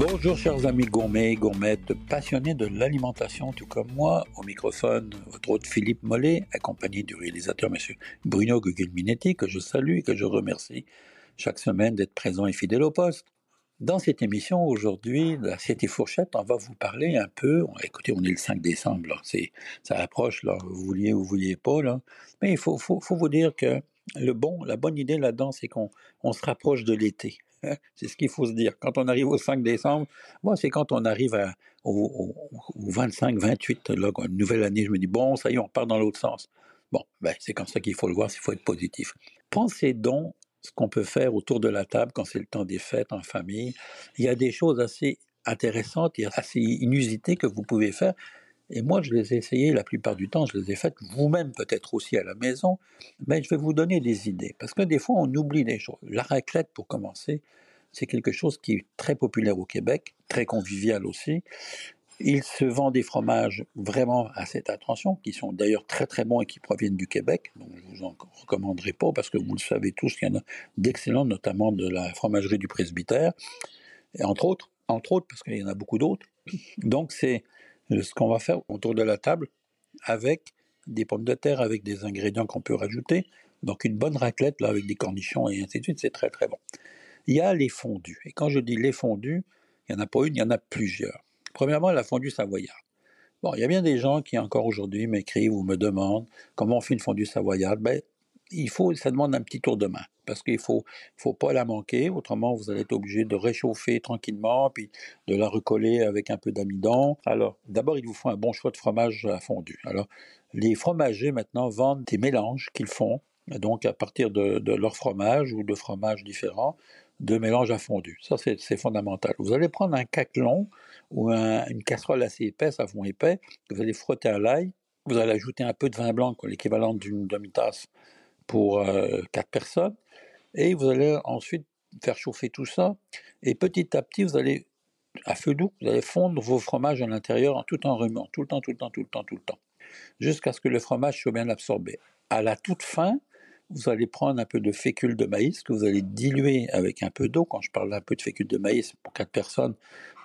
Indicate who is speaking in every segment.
Speaker 1: Bonjour chers amis gourmets, gourmettes, passionnés de l'alimentation tout comme moi, au microphone, votre hôte Philippe Mollet, accompagné du réalisateur monsieur Bruno Guglielminetti, que je salue et que je remercie chaque semaine d'être présent et fidèle au poste. Dans cette émission aujourd'hui, l'assiette et fourchette, on va vous parler un peu. Écoutez, on est le 5 décembre, ça approche, vous vouliez ou vous vouliez pas. Mais il faut, vous dire que le bon, la bonne idée là-dedans, c'est qu'on on se rapproche de l'été. c'est ce qu'il faut se dire. Quand on arrive au 5 décembre, moi, c'est quand on arrive à, au, au, 25, 28, là, une nouvelle année, je me dis, bon, ça y est, on part dans l'autre sens. Bon, ben, c'est comme ça qu'il faut le voir, il faut être positif. Pensez donc ce qu'on peut faire autour de la table quand c'est le temps des fêtes en famille. Il y a des choses assez intéressantes et assez inusitées que vous pouvez faire. Et moi, je les ai essayées la plupart du temps, je les ai faites vous-même peut-être aussi à la maison, mais je vais vous donner des idées. Parce que des fois, on oublie des choses. La raclette, pour commencer, c'est quelque chose qui est très populaire au Québec, très convivial aussi. Il se vend des fromages vraiment à cette attention, qui sont d'ailleurs très très bons et qui proviennent du Québec. Donc je vous en recommanderai pas parce que vous le savez tous, il y en a d'excellents, notamment de la fromagerie du presbytère, et entre autres, entre autres parce qu'il y en a beaucoup d'autres. Donc c'est ce qu'on va faire autour de la table avec des pommes de terre, avec des ingrédients qu'on peut rajouter. Donc une bonne raclette là avec des cornichons et ainsi de suite, c'est très très bon. Il y a les fondus. Et quand je dis les fondus, il n'y en a pas une, il y en a plusieurs. Premièrement, la fondue savoyarde. Bon, il y a bien des gens qui encore aujourd'hui m'écrivent ou me demandent comment on fait une fondue savoyarde. Ben, il faut, ça demande un petit tour de main parce qu'il faut, faut pas la manquer. Autrement, vous allez être obligé de réchauffer tranquillement puis de la recoller avec un peu d'amidon. Alors, d'abord, il vous faut un bon choix de fromage à fondu. Alors, les fromagers maintenant vendent des mélanges qu'ils font donc à partir de, leur fromage ou de fromages différents, de mélange à fondu. Ça, c'est fondamental. Vous allez prendre un caclon ou une casserole assez épaisse, à fond épais, vous allez frotter à l'ail, vous allez ajouter un peu de vin blanc, l'équivalent d'une demi-tasse pour euh, quatre personnes, et vous allez ensuite faire chauffer tout ça, et petit à petit, vous allez, à feu doux, vous allez fondre vos fromages à l'intérieur tout en remuant, tout le temps, tout le temps, tout le temps, tout le temps, jusqu'à ce que le fromage soit bien absorbé. À la toute fin, vous allez prendre un peu de fécule de maïs que vous allez diluer avec un peu d'eau. Quand je parle d'un peu de fécule de maïs pour quatre personnes,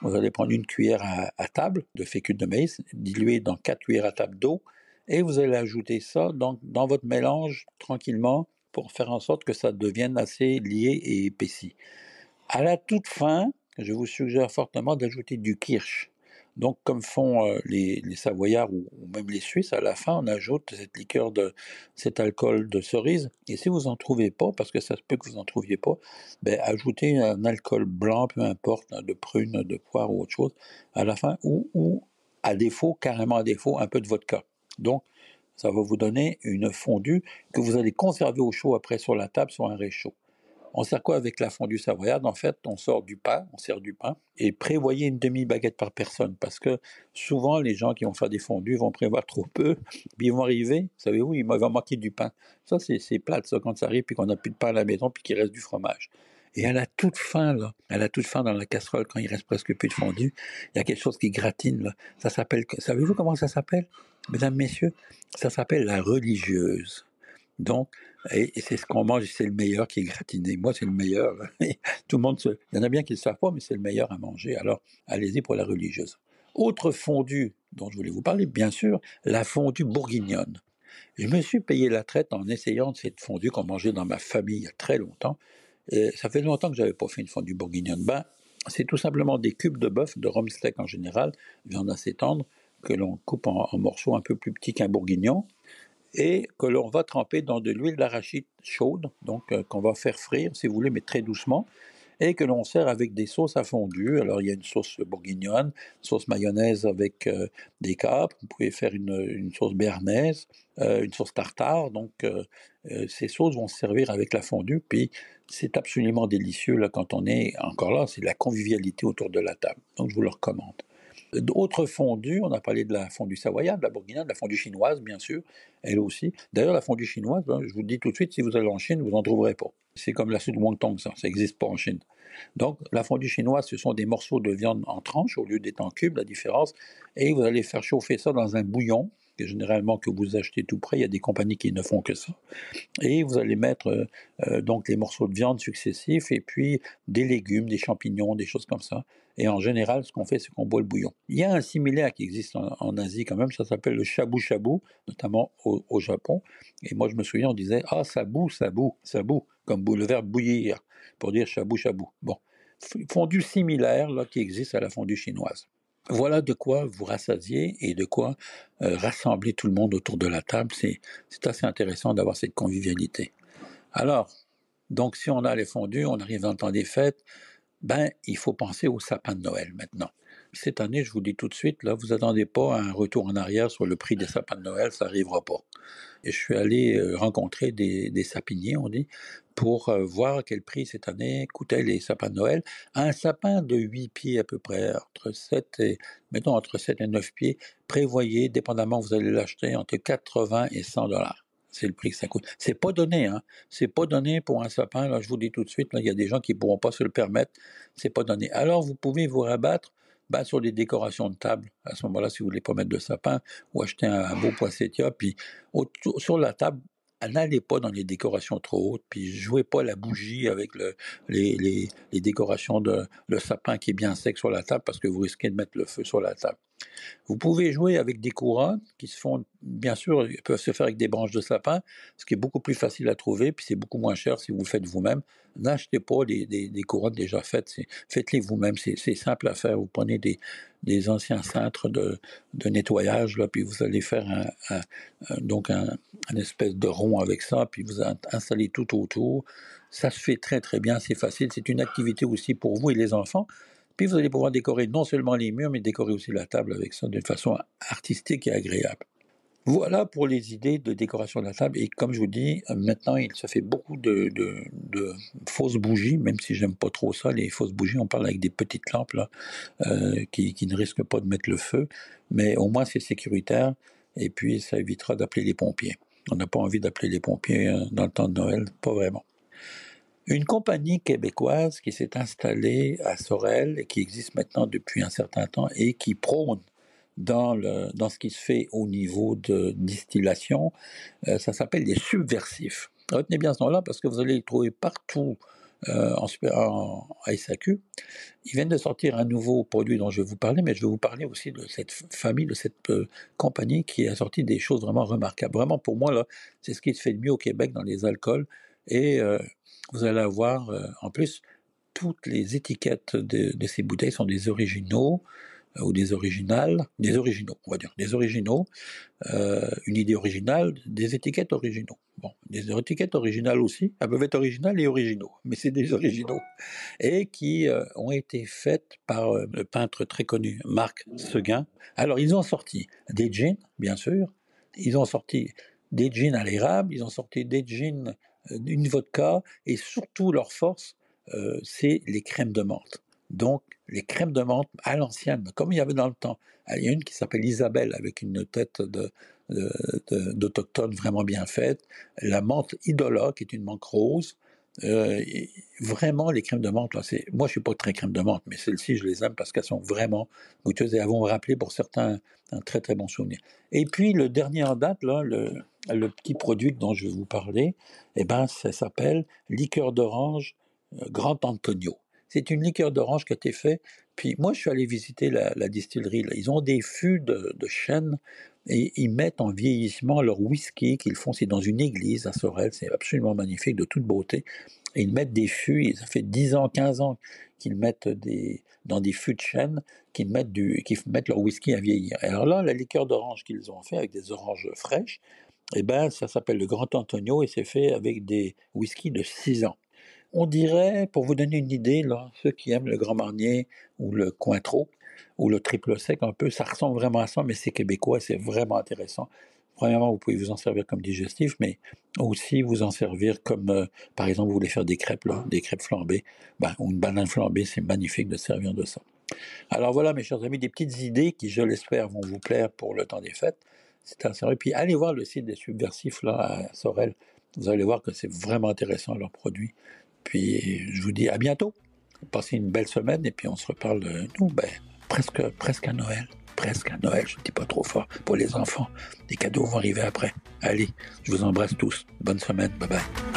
Speaker 1: vous allez prendre une cuillère à, table de fécule de maïs, diluer dans quatre cuillères à table d'eau, et vous allez ajouter ça donc, dans votre mélange tranquillement pour faire en sorte que ça devienne assez lié et épaissi. À la toute fin, je vous suggère fortement d'ajouter du kirsch. Donc, comme font euh, les, Savoyards ou, même les Suisses, à la fin, on ajoute cette liqueur de cet alcool de cerise. Et si vous en trouvez pas, parce que ça se peut que vous en trouviez pas, ben, ajoutez un alcool blanc, peu importe, de prune, de poire ou autre chose, à la fin, ou, ou à défaut, carrément à défaut, un peu de vodka. Donc, ça va vous donner une fondue que vous allez conserver au chaud après sur la table sur un réchaud. On sert quoi avec la fondue savoyarde? En fait, on sort du pain, on sert du pain, et prévoyez une demi-baguette par personne, parce que souvent, les gens qui vont faire des fondues vont prévoir trop peu, puis ils vont arriver, vous savez où, il va manquer du pain. Ça, c'est plate, ça, quand ça arrive, puis qu'on n'a plus de pain à la maison, puis qu'il reste du fromage. Et à la toute fin, là, à la toute fin dans la casserole, quand il reste presque plus de fondue, il y a quelque chose qui gratine, là. Ça s'appelle, savez-vous comment ça s'appelle? Mesdames, messieurs, ça s'appelle la religieuse. Donc, et, c'est ce qu'on mange, c'est le meilleur qui est gratiné. Moi, c'est le meilleur. Tout le monde se... Il y en a bien qui ne le savent pas, mais c'est le meilleur à manger. Alors, allez-y pour la religieuse. Autre fondue dont je voulais vous parler, bien sûr, la fondue bourguignonne. Je me suis payé la traite en essayant cette fondue qu'on mangeait dans ma famille il y a très longtemps. Et ça fait longtemps que j'avais pas fait une fondue bourguignonne. Ben, c'est tout simplement des cubes de bœuf, de rhum steak en général, viande assez tendre, que l'on coupe en, morceaux un peu plus petits qu'un bourguignon, et que l'on va tremper dans de l'huile d'arachide chaude, donc euh, qu'on va faire frire, si vous voulez, mais très doucement, et que l'on sert avec des sauces à fondu. Alors il y a une sauce bourguignonne, sauce mayonnaise avec euh, des capres, vous pouvez faire une, sauce béarnaise, euh, une sauce tartare, donc ces sauces vont se servir avec la fondue, puis c'est absolument délicieux là quand on est encore là, c'est la convivialité autour de la table. Donc je vous le recommande. D'autres fondues, on a parlé de la fondue savoyarde, de la bourguignonne, de la fondue chinoise, bien sûr, elle aussi. D'ailleurs, la fondue chinoise, hein, je vous dis tout de suite, si vous allez en Chine, vous n'en trouverez pas. C'est comme la soupe de wonton, ça, ça n'existe pas en Chine. Donc, la fondue chinoise, ce sont des morceaux de viande en tranches au lieu d'être en cubes, la différence, et vous allez faire chauffer ça dans un bouillon, généralement que vous achetez tout près, il y a des compagnies qui ne font que ça. Et vous allez mettre euh, euh, donc les morceaux de viande successifs et puis des légumes, des champignons, des choses comme ça. Et en général, ce qu'on fait, c'est qu'on boit le bouillon. Il y a un similaire qui existe en, Asie quand même, ça s'appelle le shabu shabu, notamment au, Japon. Et moi, je me souviens, on disait ah ça boue, ça boue, ça boue, comme le verbe bouillir pour dire shabu shabu. Bon, fondue similaire là qui existe à la fondue chinoise. Voilà de quoi vous rassasier et de quoi euh, rassembler tout le monde autour de la table. C'est, assez intéressant d'avoir cette convivialité. Alors, donc si on a les fondus, on arrive dans le temps des fêtes, ben il faut penser au sapin de Noël maintenant. Cette année, je vous dis tout de suite, là, vous attendez pas un retour en arrière sur le prix des sapins de Noël, ça n'arrivera pas. Et je suis allé euh, rencontrer des, sapiniers, on dit, pour euh, voir quel prix cette année coûtaient les sapins de Noël. Un sapin de 8 pieds à peu près, entre 7 et, mettons, entre 7 et 9 pieds, prévoyez, dépendamment vous allez l'acheter, entre 80 et 100 dollars. C'est le prix que ça coûte. C'est pas donné, hein. C'est pas donné pour un sapin, là, je vous dis tout de suite, il y a des gens qui pourront pas se le permettre. C'est pas donné. Alors, vous pouvez vous rabattre ben, sur les décorations de table. À ce moment-là, si vous voulez pas mettre de sapin, ou acheter un, beau poissettia, puis sur la table, n'allez pas dans les décorations trop hautes, puis jouez pas la bougie avec le, les, les, les, décorations de le sapin qui est bien sec sur la table parce que vous risquez de mettre le feu sur la table. Vous pouvez jouer avec des couronnes qui se font, bien sûr, peuvent se faire avec des branches de sapin, ce qui est beaucoup plus facile à trouver, puis c'est beaucoup moins cher si vous le faites vous-même. N'achetez pas des, des, couronnes déjà faites, faites-les vous-même, c'est simple à faire. Vous prenez des, anciens cintres de, de, nettoyage, là, puis vous allez faire un, donc un, un, espèce de rond avec ça, puis vous installez tout autour. Ça se fait très très bien, c'est facile, c'est une activité aussi pour vous et les enfants. Puis vous allez pouvoir décorer non seulement les murs, mais décorer aussi la table avec ça d'une façon artistique et agréable. Voilà pour les idées de décoration de la table. Et comme je vous dis, maintenant, il se fait beaucoup de, fausses bougies, même si j'aime pas trop ça. Les fausses bougies, on parle avec des petites lampes euh, qui, qui, ne risquent pas de mettre le feu. Mais au moins, c'est sécuritaire. Et puis, ça évitera d'appeler les pompiers. On n'a pas envie d'appeler les pompiers euh, dans le temps de Noël, pas vraiment. Une compagnie québécoise qui s'est installée à Sorel et qui existe maintenant depuis un certain temps et qui prône dans, le, dans ce qui se fait au niveau de distillation, euh, ça s'appelle des subversifs. Retenez bien ce nom-là parce que vous allez les trouver partout euh, en, en, SAQ. Ils viennent de sortir un nouveau produit dont je vais vous parler, mais je vais vous parler aussi de cette famille, de cette euh, compagnie qui a sorti des choses vraiment remarquables. Vraiment, pour moi, là, c'est ce qui se fait de mieux au Québec dans les alcools. Et vous allez avoir, euh, en plus, toutes les étiquettes de, ces bouteilles sont des originaux euh, ou des originales, des originaux, on va dire, des originaux, euh, une idée originale, des étiquettes originaux. Bon, des étiquettes originales aussi, elles peuvent être originales et originaux, mais c'est des originaux, et qui ont été faites par le peintre très connu Marc Seguin. Alors, ils ont sorti des jeans, bien sûr, ils ont sorti des jeans à l'érable, ils ont sorti des jeans une vodka, et surtout leur force, euh, c'est les crèmes de menthe. Donc, les crèmes de menthe à l'ancienne, comme il y avait dans le temps. Il y a une qui s'appelle Isabelle, avec une tête d'autochtone vraiment bien faite. La menthe Idola, qui est une menthe rose. Euh, vraiment, les crèmes de menthe, c'est, moi je suis pas très crème de menthe, mais celles-ci, je les aime parce qu'elles sont vraiment goûteuses et elles vont rappeler pour certains un très très bon souvenir. Et puis le dernier en date, là, le, le petit produit dont je vais vous parler, eh ben, ça s'appelle liqueur d'orange euh, Grand Antonio. C'est une liqueur d'orange qui a été faite. Puis moi, je suis allé visiter la, distillerie. Ils ont des fûts de, chêne et ils mettent en vieillissement leur whisky qu'ils font. C'est dans une église à Sorel. C'est absolument magnifique, de toute beauté. Et ils mettent des fûts. Ça fait 10 ans, 15 ans qu'ils mettent des, dans des fûts de chêne, qu'ils mettent, mettent leur whisky à vieillir. alors là, la liqueur d'orange qu'ils ont fait avec des oranges fraîches, eh ben, ça s'appelle le Grand Antonio et c'est fait avec des whiskies de 6 ans. On dirait, pour vous donner une idée, ceux qui aiment le Grand Marnier ou le Cointreau ou le triple sec un peu, ça ressemble vraiment à ça, mais c'est québécois, c'est vraiment intéressant. Premièrement, vous pouvez vous en servir comme digestif, mais aussi vous en servir comme, euh, par exemple, vous voulez faire des crêpes, des crêpes flambées, ben, ou une banane flambée, c'est magnifique de servir de ça. Alors voilà, mes chers amis, des petites idées qui, je l'espère, vont vous plaire pour le temps des fêtes. C'est un Puis allez voir le site des subversifs là à Sorel. Vous allez voir que c'est vraiment intéressant leurs produits. Puis je vous dis à bientôt. Passez une belle semaine et puis on se reparle, nous, ben, presque, presque à Noël. presque à Noël, je ne dis pas trop fort, pour les enfants. Les cadeaux vont arriver après. Allez, je vous embrasse tous. Bonne semaine. Bye bye.